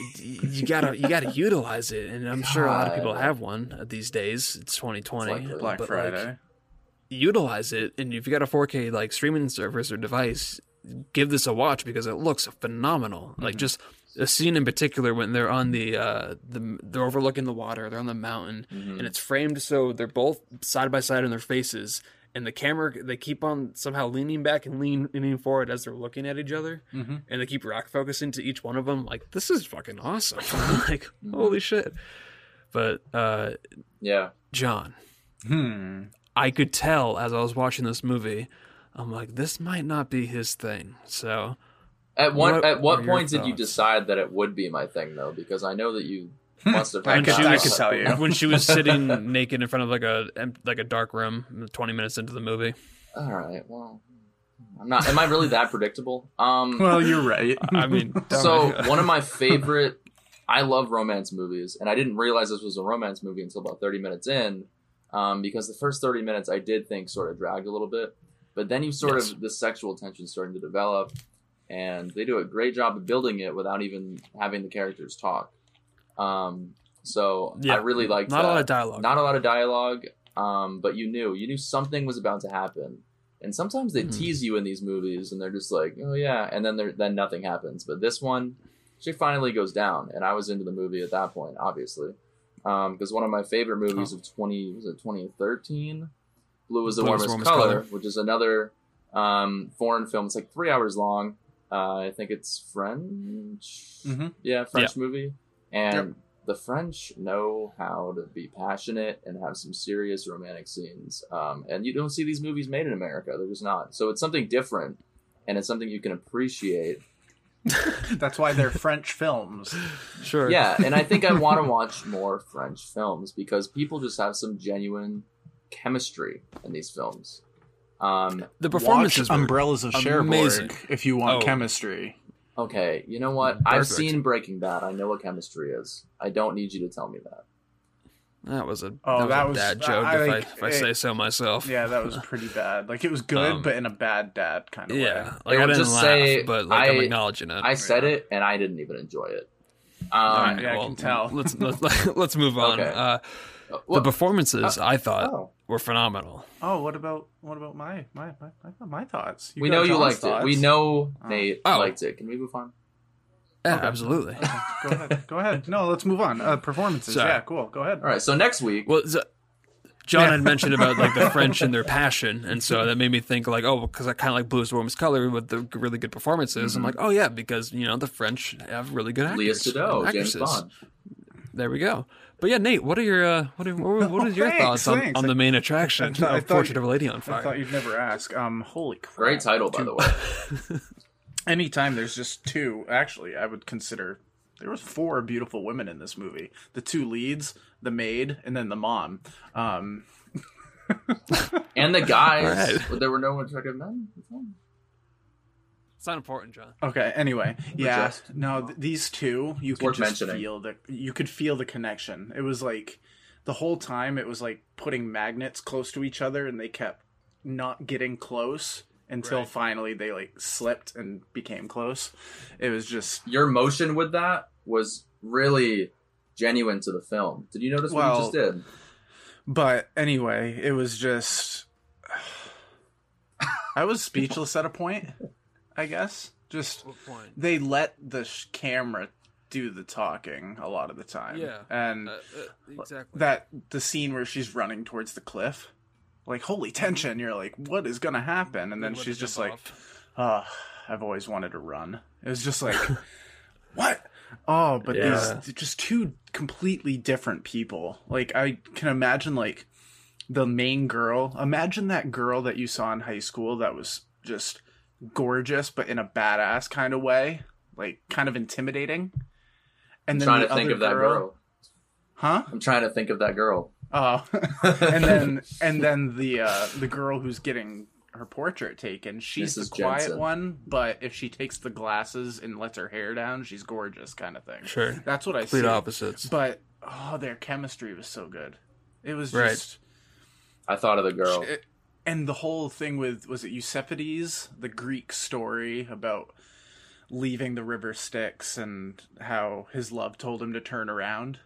you gotta, you gotta utilize it, and I'm sure a lot of people have one uh, these days. It's 2020, It's like Black but, Friday. Like, utilize it, and if you got a 4K like streaming service or device, give this a watch because it looks phenomenal. Like just a scene in particular when they're on the uh the they're overlooking the water, they're on the mountain, Mhm. and it's framed so they're both side by side in their faces. And the camera, they keep on somehow leaning back and lean, leaning forward as they're looking at each other, Mhm. and they keep rock focusing to each one of them. Like this is fucking awesome! like holy shit! But uh, yeah. John, Hmm. I could tell as I was watching this movie, I'm like, this might not be his thing. So At what, What at what point did you decide that it would be my thing though? Because I know that you must have. I could- I about could tell you. when she was sitting naked in front of like a like a dark room, 20 minutes into the movie, All right. Well, I'm not. Am I really that predictable? Um. Well, you're right. I mean, so one of my favorite. I love romance movies, and I didn't realize this was a romance movie until about 30 minutes in, um, because the first 30 minutes I did think sort of dragged a little bit, but then you sort Yes. of the sexual tension starting to develop, and they do a great job of building it without even having the characters talk. Um, so Yeah. I really liked not that. a lot of dialogue. Not a lot of dialogue, um, but you knew you knew something was about to happen. And sometimes they Mhm. tease you in these movies, and they're just like, "Oh yeah," and then there then nothing happens. But this one, she finally goes down, and I was into the movie at that point, obviously, because one of my favorite movies of twenty was it twenty thirteen, "Blue is the Blue is Warmest, Warmest color, Color. which is another um, foreign film. It's like three hours long. Uh, I think it's French. Mhm. Yeah, French movie, and the French know how to be passionate and have some serious romantic scenes. Um, and you don't see these movies made in America; they're just not. So it's something different, and it's something you can appreciate. That's why they're French films. sure. Yeah, and I think I want to watch more French films because people just have some genuine chemistry in these films. Um, the Watch performances. were- Umbrellas of Cherbourg amazing. if you want Oh. chemistry. Okay, you know what? I've seen Breaking Bad. I know what chemistry is. I don't need you to tell me that. That was a Oh, that was that a was- dad joke I if, like- I, if I it- say so myself. Yeah, that was pretty bad. Like it was good, Um, but in a bad dad kind of Yeah, way. like It I would didn't just laugh, say, but like I, am acknowledging it. I said Yeah. it, and I didn't even enjoy it. Alright, Um, yeah, I can tell. Let's let's, let's move on. Okay. Uh, well, the performances I thought oh, were phenomenal. Oh, what about what about my my my, my, my thoughts? we got know you liked thoughts. it. We know Oh. Nate Oh. liked it. Can we move on? Yeah, Okay. absolutely. Okay, go ahead. Go ahead. No, let's move on. Uh, performances. Sorry. Yeah, cool. Go ahead. All right. So next week, Well, so, John Yeah. had mentioned about like the French and their passion, and so that made me think like, oh, because I kind of like Blue's Warmest Color with the really good performances. I'm Mhm. like, oh yeah, because you know the French have really good actors. Léa Seydoux, James. Bond. There we go. But yeah, Nate, what are your uh, what are what, are- what Oh, your thanks, thoughts on, thanks. on the main attraction I thought- I of Portrait you, of a Lady on Fire? I thought you'd never ask. Um, holy crap! Great title, by the way. Anytime there's just two, actually, I would consider there was four beautiful women in this movie. The two leads, the maid, and then the mom. Um, And the guys, All right. there were no attractive men. It's not important, John. okay. Anyway, yeah. just- No, th- these two, you could just mentioning. feel the you could feel the connection. It was like the whole time it was like putting magnets close to each other, and they kept not getting close until Right. finally they like slipped and became close. It was just Your motion with that was really genuine to the film. Did you notice what you just did? But anyway, it was just. I was speechless at a point, I guess. Just point? they let the sh- camera do the talking a lot of the time. Yeah. And Uh, uh, exactly. that the scene where she's running towards the cliff, like holy tension, you're like what is going to happen? And then Let she's just like off. oh, I've always wanted to run. It was just like, what? Oh, but Yeah. these just two completely different people. Like I can imagine like the main girl. Imagine that girl that you saw in high school that was just gorgeous, but in a badass kind of way, like kind of intimidating. And I'm then trying the to think other of that girl. huh? I'm trying to think of that girl. Oh, and then and then the uh, the girl who's getting her portrait taken, she's Mrs. the quiet Jensen. one, but if she takes the glasses and lets her hair down, she's gorgeous, kind of thing. Sure. That's what I Complete see. opposites. But oh, their chemistry was so good. It was Right. just I thought of the girl. it- and the whole thing with was it Eusephides, the Greek story about leaving the river Styx and how his love told him to turn around,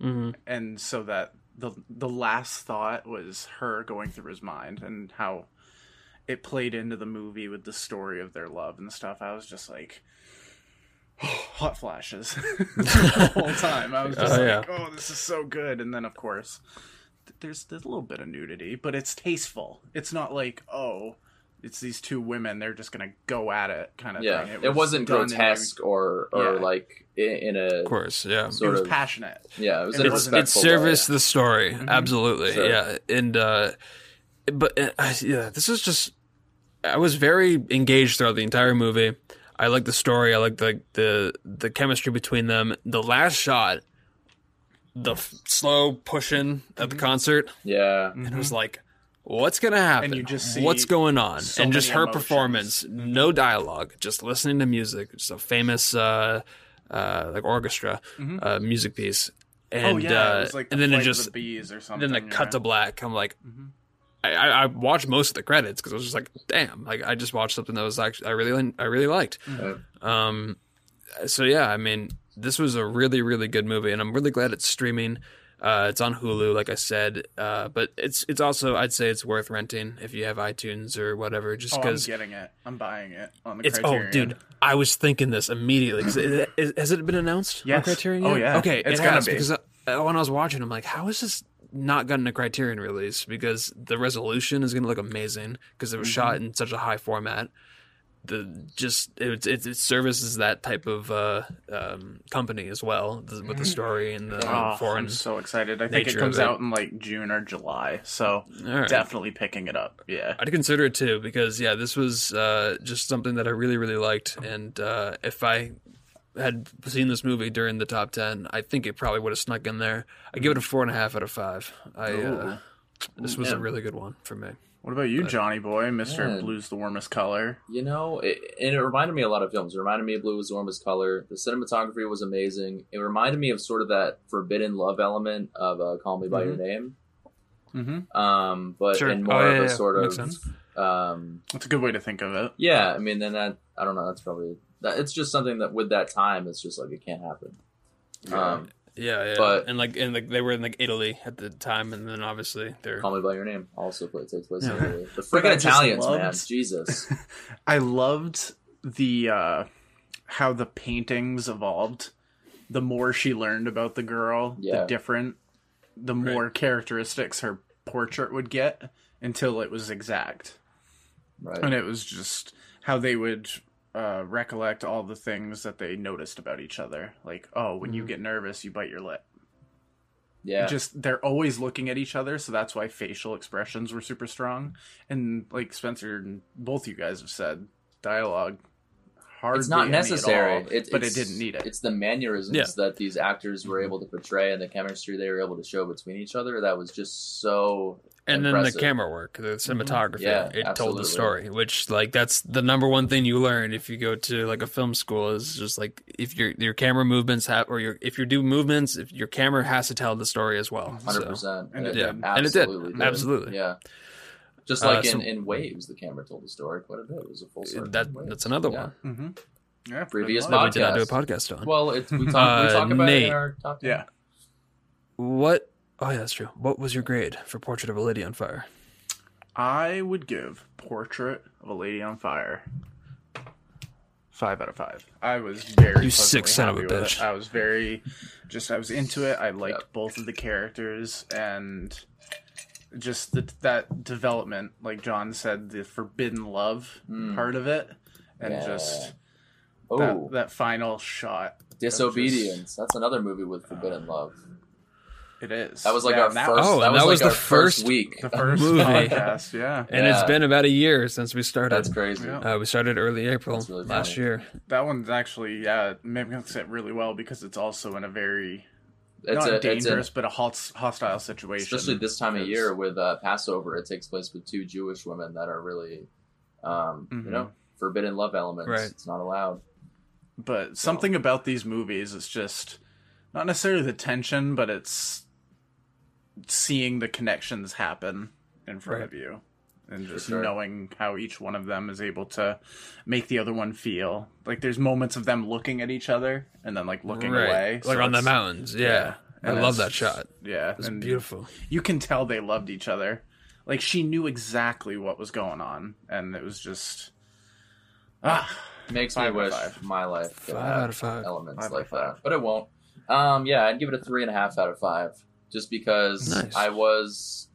hmm and so that the the last thought was her going through his mind and how it played into the movie with the story of their love and stuff. I was just like. hot flashes the whole time. I was just Oh, like, yeah. "Oh, this is so good!" And then, of course, there's there's a little bit of nudity, but it's tasteful. It's not like, oh, it's these two women; they're just gonna go at it, kind of Yeah, thing. it, was not done in a- grotesque or or Yeah. like in, in a Of course, yeah. It was of passionate. yeah. It was It in a it's wasn't- it's respectful way. service the story absolutely Sure. yeah and uh but uh, yeah this is just i was very engaged throughout the entire movie i like the story i like the the the chemistry between them the last shot the f- slow pushing at the concert Yeah, and it was like what's gonna happen Mm-hmm. And you just see what's going on so and just her emotions. performance no dialogue just listening to music just a famous uh uh like orchestra uh music piece and Mm-hmm. oh yeah, uh it was like the and then it just the bees or something. then it cut to black. I'm like. I, I, I watched most of the credits because I was just like, damn, like I just watched something that was actually I really I really liked. Mm-hmm. Um, so yeah, I mean, this was a really really good movie, and I'm really glad it's streaming. Uh, it's on Hulu, like I said, uh, but it's it's also I'd say it's worth renting if you have iTunes or whatever, just Oh, I'm because getting it. I'm buying it on the it's Criterion. oh dude, I was thinking this immediately. it, has it been announced? on Yes. Criterion. Oh, yeah. Okay, It's it gonna has be. because uh, when I was watching, I'm like, how is this not gotten a Criterion release? Because the resolution is going to look amazing because it was Mm-hmm. shot in such a high format. The just it it, it services that type of uh, um, company as well the, with the story and the Oh, foreign. I'm so excited. I think it comes it. out in like June or July. So right. definitely picking it up. Yeah. I'd consider it too because yeah, this was uh, just something that I really really liked, and uh, if I had seen this movie during the top ten, I think it probably would have snuck in there. I give it a four and a half out of five. I uh, this was a really good one for me. What about you, Johnny Boy, Mister. Blue's the warmest color? You know, it, and it reminded me a lot of films. It reminded me of Blue was the warmest color. The cinematography was amazing. It reminded me of sort of that forbidden love element of uh, Call Me by Your Name, Mm-hmm. um, but Sure. in Oh, more yeah, of a yeah, sort makes of sense. um, That's a good way to think of it. yeah. I mean, then that I don't know. That's probably that. It's just something that with that time, it's just like it can't happen. Um, Yeah, yeah, But- and like and like they were in like Italy at the time, and then obviously they're Call Me by Your Name also play, takes place in Italy. The freaking just Italians, man, Jesus. I loved the uh how the paintings evolved. The more she learned about the girl, Yeah. the different, the more characteristics her portrait would get until it was exact. Right. and it was just how they would uh, recollect all the things that they noticed about each other. Like, oh, when you get nervous, you bite your lip. Yeah. Just they're always looking at each other, so that's why facial expressions were super strong. And like Spencer and both you guys have said, dialogue hardly it's not necessary. all, It- but it it's- didn't need it. It's the mannerisms Yeah. that these actors were able to portray and the chemistry they were able to show between each other that was just so and then the camera work, the mm-hmm. cinematography, Yeah, it told the story. Which like that's the number one thing you learn if you go to like a film school is just like if your your camera movements have or your if you do movements, if your camera has to tell the story as well. hundred So, percent. And it yeah, did. and it did Absolutely absolutely. Yeah. Just Uh, like so- in, in Waves, the camera told the story quite a bit. It was a full circle. That that's another Yeah. one mm-hmm. Yeah, Previous pretty much. that we did not do a Podcast. podcast on. Well, it's, we talk, Uh, we talk about it in our top 10. Yeah. What? Oh yeah, that's true. What was your grade for Portrait of a Lady on Fire? I would give Portrait of a Lady on Fire five out of five. I was very You sick pleasantly son of a bitch. it. I was very just I was into it. I liked Yep. both of the characters and just the, that development, like John said, the forbidden love Mm. part of it, and Yeah. just Oh, that that final shot. Disobedience. That's another movie with forbidden love. It is. That was like Yeah, our that first. Oh, that was that like the our first, first- week. the first movie. podcast. Yeah, And it's been about a year since we started. That's crazy. Uh, we started early April really last year. that one's actually yeah makes it really well because it's also in a very It's not a, it's dangerous, a, but a hostile situation. especially this time of year with uh, Passover. It takes place with two Jewish women that are really, um, Mhm. you know, forbidden love elements. Right. It's not allowed. But something about these movies is just not necessarily the tension, but it's seeing the connections happen in front Right. of you. And just sure. knowing how each one of them is able to make the other one feel. Like there's moments of them looking at each other and then like looking away, like so on the mountains. Yeah, yeah. I love that shot. Yeah, It's and beautiful. you can tell they loved each other. Like she knew exactly what was going on, and it was just ah. Makes Five me wish five. my life could Five have out of five. elements Five like five. that, but it won't. Um, yeah, I'd give it a three and a half out of five, just because Nice. I was,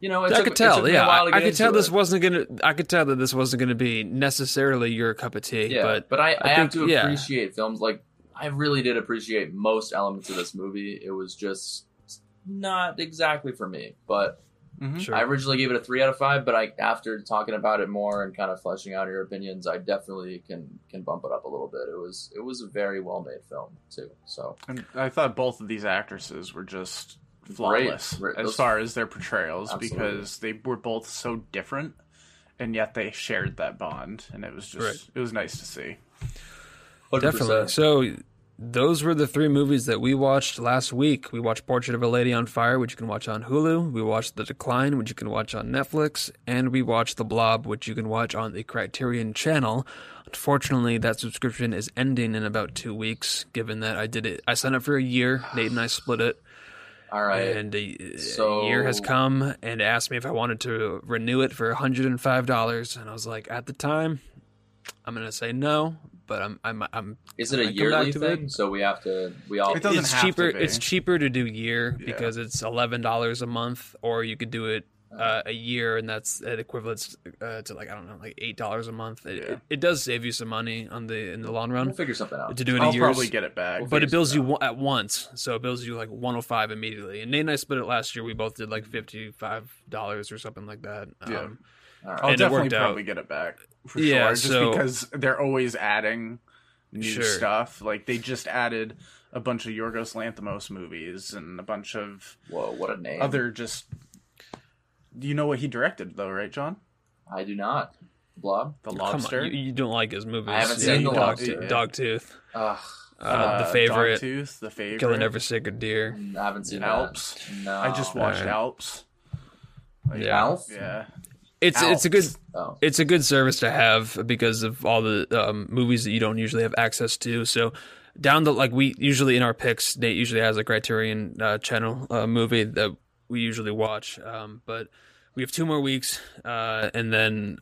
you know, it I took, could it tell. took me a Yeah, while I, I could tell this it. wasn't gonna. I could tell that this wasn't gonna be necessarily your cup of tea. Yeah, but I, I, have think- to yeah. appreciate films like I really did appreciate most elements of this movie. It was just not exactly for me, but Mhm. sure. I originally gave it a three out of five. But I, after talking about it more and kind of fleshing out your opinions, I definitely can can bump it up a little bit. It was it was a very well made film too. So And I thought both of these actresses were just flawless Great. as Those- far as their portrayals Absolutely. because they were both so different, and yet they shared that bond, and it was just Right. it was nice to see. 100%. Definitely. So those were the three movies that we watched last week. We watched Portrait of a Lady on Fire, which you can watch on Hulu. We watched The Decline, which you can watch on Netflix, and we watched The Blob, which you can watch on the Criterion Channel. Unfortunately, that subscription is ending in about two weeks. Given that I did it, I signed up for a year. Nate and I split it, All right. and a, So- a year has come and asked me if I wanted to renew it for $105, and I was like, at the time, I'm gonna say no. But I'm I'm I'm Is it a yearly thing? it. So we have to we all It doesn't it's have to cheaper. be. It's cheaper to do year Yeah. because it's eleven dollars a month, or you could do it uh, a year, and that's it equivalents uh, to like I don't know, like eight dollars a month. It, Yeah. it, it does save you some money on the in the long we'll run figure something out. to do it I'll a year. probably get it back. But it figure bills you something at once, so it bills you like one hundred five immediately. And Nate and I split it last year. We both did like fifty five dollars or something like that. Yeah. Um, All right. I'll definitely worked out. probably get it back for Yeah, sure. Just so- because they're always adding new Sure. stuff. Like they just added a bunch of Yorgos Lanthimos movies and a bunch of Whoa, what a name! other just. Do you know what he directed though, right, John? I do not. Blob. The come Lobster. you, you don't like his movies. I haven't Yeah, seen you The dog, Lobster. Dogtooth, Ugh, uh, the favorite, Dogtooth, the favorite. Killing Every Sacred Deer. I haven't seen that. Alps. No, I just watched Alright. Alps. Like, Yeah. Alf? Yeah. It's it's a good Oh, it's a good service to have because of all the um, movies that you don't usually have access to. So down the like we usually in our picks, Nate usually has a Criterion uh, channel uh, movie that we usually watch. Um, but we have two more weeks, uh, and then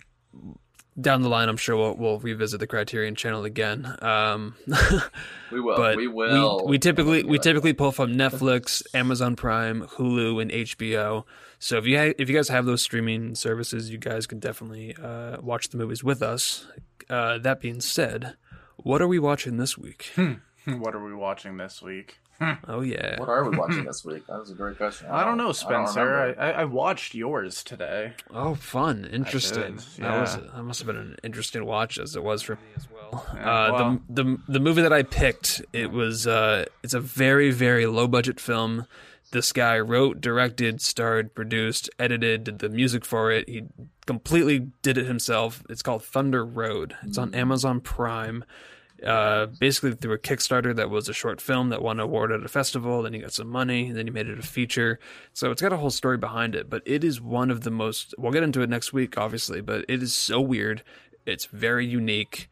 down the line, I'm sure we'll we'll revisit the Criterion channel again. Um, we will. but we will. We, typically we typically pull from Netflix, Amazon Prime, Hulu, and HBO. So if you ha- if you guys have those streaming services, you guys can definitely uh, watch the movies with us. Uh, that being said, what are we watching this week? what are we watching this week? Oh yeah, What are we watching this week? That was a great question. I don't know, Spencer. I, remember. I, I watched yours today. oh fun, interesting. did, That was that must have been an interesting watch as it was for me as well. Yeah, uh, well- the the the movie that I picked it was uh, it's a very very low budget film. This guy wrote, directed, starred, produced, edited, did the music for it. He completely did it himself. It's called Thunder Road. It's on Amazon Prime. Uh, basically through a Kickstarter that was a short film that won an award at a festival. Then he got some money. And then he made it a feature. So it's got a whole story behind it. But it is one of the most. We'll get into it next week, obviously. But it is so weird. It's very unique,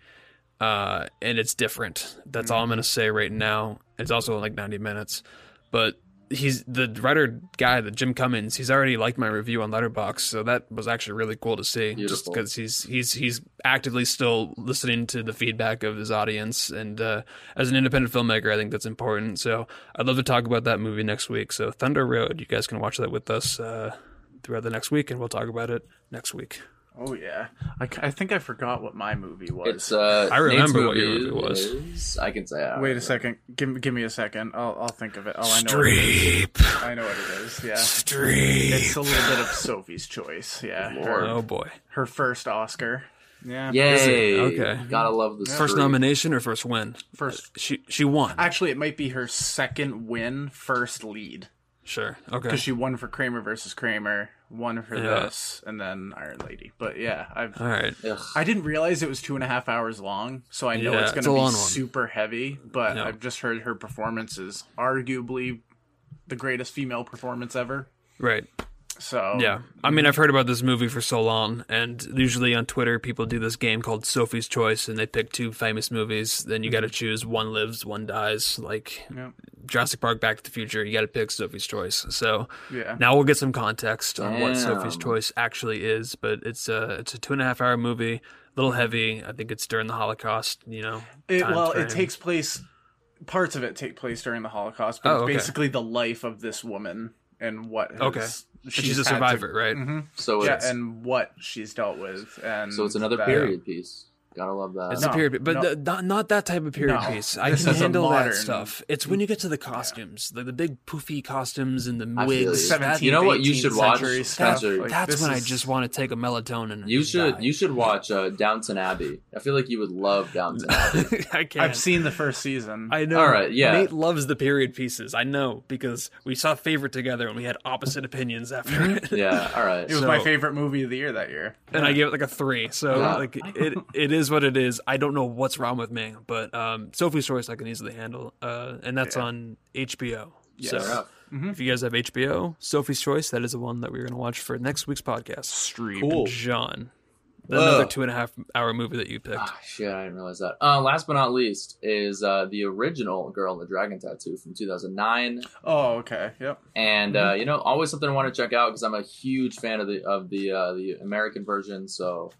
uh, and it's different. That's all I'm gonna say right now. It's also like 90 minutes, but he's the writer guy, the Jim Cummings. He's already liked my review on Letterboxd, so that was actually really cool to see. Just because he's he's he's actively still listening to the feedback of his audience, and uh, as an independent filmmaker, I think that's important. So I'd love to talk about that movie next week. So Thunder Road, you guys can watch that with us uh, throughout the next week, and we'll talk about it next week. Oh yeah, I, I think I forgot what my movie was. It's. Uh, I remember Nate's what your movie movie was. is- I can say. I don't Wait a second. Give give me a second. I'll I'll think of it. Oh, I know. What. Streep, I know what it is. Yeah, Streep. it's a little bit of Sophie's choice. Yeah, her, Oh boy. her first Oscar. Yeah. Yay! Okay. Gotta love the First Streep. nomination or first win? First. She she won. Actually, it might be her second win, first lead, Sure. Okay. because she won for Kramer versus Kramer, won for Yeah. this, and then Iron Lady. But yeah, I've All right. Ugh. I didn't realize it was two and a half hours long, so I know Yeah, it's it's going to be one. super heavy. But Yeah. I've just heard her performance is arguably the greatest female performance ever. Right. So Yeah, I mean, I've heard about this movie for so long, and usually on Twitter, people do this game called Sophie's Choice, and they pick two famous movies. Then you got to mhm. choose one lives, one dies. Like Yeah. Jurassic Park, Back to the Future, you got to pick Sophie's Choice. So yeah. now we'll get some context on what Sophie's Choice actually is. But it's a it's a two and a half hour movie, a little heavy. I think it's during the Holocaust. You know, It, well, frame. it takes place. Parts of it take place during the Holocaust, but Oh, it's okay. basically the life of this woman and what. Has, Okay. But she's, a had to- survivor, right? Mhm. So Yeah, it's and what she's dealt with, and so it's another that- period piece. Gotta love that. It's No, a period, but no. th- not not that type of period No, piece. I this can is a handle modern- that stuff. It's when you get to the costumes, like the big poofy costumes and the I wigs. you. That, You know what you should watch, century that- stuff. Spencer? Like, that's this when I just want to take a melatonin. And You should die. you should watch uh, Downton Abbey. I feel like you would love Downton Abbey. I can't. I've seen the first season. I know. All right, yeah. Nate loves the period pieces. I know because we saw Favorite together and we had opposite opinions after it. yeah, all right. it was my favorite movie of the year that year. and I gave it like a three. So Yeah. like it, it is what it is. I don't know what's wrong with me, but um, Sophie's Choice I can easily handle, uh, and that's Yeah. on HBO. Yes. So Fair enough. if you guys have HBO, Sophie's Choice, that is the one that we're going to watch for next week's podcast. Streep. Cool. John, another two and a half hour movie that you picked. Ah, shit, I didn't realize that. Uh, last but not least is uh, the original Girl in the Dragon Tattoo from 2009, Oh, okay. Yep. and Mm-hmm. uh, you know, always something I want to check out because I'm a huge fan of the of the uh, the American version. So,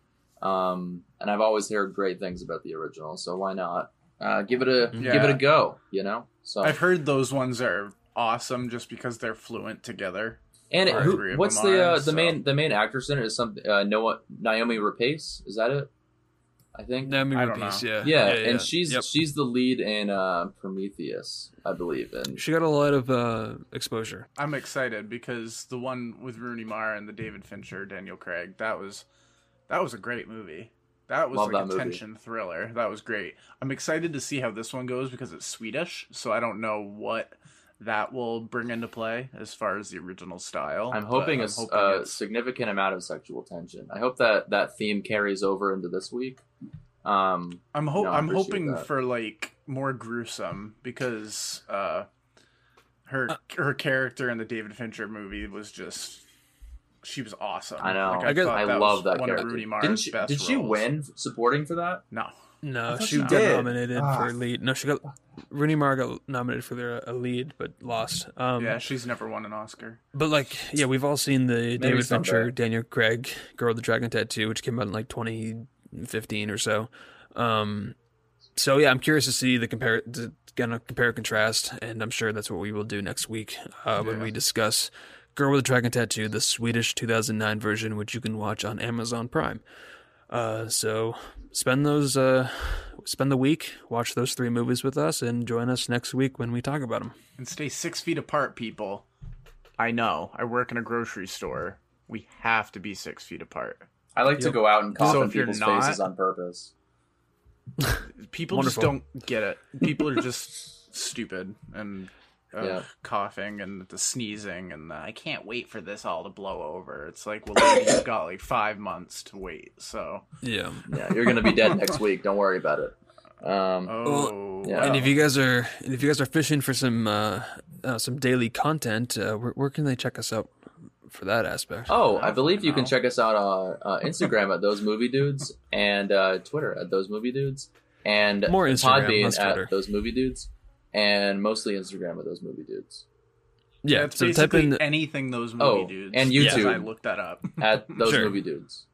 um, and I've always heard great things about the original. So why not uh, give it a give it a go? You know, so I've heard those ones are awesome just because they're fluent together. and it, who, what's the are, uh, the so- main the main actress in it is some uh, Noah Naomi Rapace? Is that it? I think. Naomi I Rapace, yeah. Yeah, yeah, and she's Yep. she's the lead in uh, Prometheus, I believe. And She got a lot of uh, exposure. I'm excited because the one with Rooney Mara and the David Fincher, Daniel Craig, that was that was a great movie. That was Love like that a movie. tension thriller. That was great. I'm excited to see how this one goes because it's Swedish, so I don't know what that will bring into play as far as the original style. I'm hoping a I'm s- hoping a significant amount of sexual tension. I hope that that theme carries over into this week. Um, I'm ho- No, I I'm hoping that. for like more gruesome because uh her Uh, her character in the David Fincher movie was just she was awesome. I know. Like, I guess- I that love that one character. Of Rooney Mara's Didn't she? best Did she roles. win supporting for that? No. No, thought she she got did. nominated Ah. for lead. No, she got Rooney Mara got nominated for their a lead, but lost. Um, yeah, she's never won an Oscar. But like, yeah, we've all seen the David. Fincher, Daniel Craig, Girl with the Dragon Tattoo, which came out in like 2015 or so. Um, so yeah, I'm curious to see the compare, to kind of compare and contrast, and I'm sure that's what we will do next week uh, when Yeah. we discuss Girl with the Dragon Tattoo, the Swedish 2009 version, which you can watch on Amazon Prime. Uh, so spend those, uh, spend the week, watch those three movies with us, and join us next week when we talk about them. And stay six feet apart, people. I know. I work in a grocery store. We have to be six feet apart. I like to go out and cough So in if you're people's not- faces on purpose. People just don't get it. People are just stupid and uh, Yeah. coughing and the sneezing and the, I can't wait for this all to blow over. It's like, well, you've got like five months to wait. So, Yeah. Yeah, you're gonna be dead next week. Don't worry about it. Um, oh, yeah. And if you guys are and if you guys are fishing for some uh, uh, some daily content, uh, where, where can they check us out for that aspect? oh, I believe you can check us out on uh, Instagram at those movie dudes and uh, Twitter at those movie dudes and More Instagram, Podbean Twitter. at those movie dudes and mostly Instagram at those movie dudes. yeah. it's So type basically in anything those movie Oh, dudes. and because YouTube. I looked that up. At those Sure. movie dudes.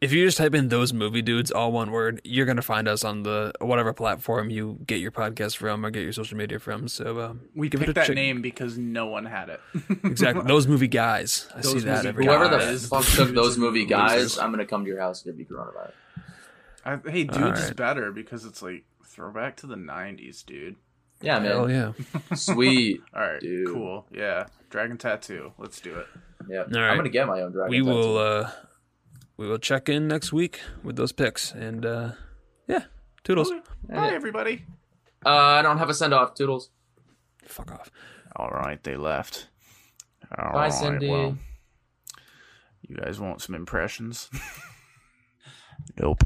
if you just type in those movie dudes, all one word, you're gonna find us on the whatever platform you get your podcast from or get your social media from. So um, We give it a picked that check. name because no one had it. exactly. Those movie guys. I see that every Whoever the fuck took those movie guys. I'm gonna come to your house and give you coronavirus. I, hey, dudes All is better because it's like throwback to the '90s, dude. Yeah, man. Hell yeah. Sweet. All right, Dude. cool. Yeah, dragon tattoo. Let's do it. Yeah. All I'm gonna get my own dragon. We tattoo. will uh, we will check in next week with those picks and uh, yeah, toodles. Okay. Bye, everybody. Uh, I don't have a send off. Toodles. Fuck off. All right, they left. All Bye, right, Cindy. well, you guys want some impressions? nope.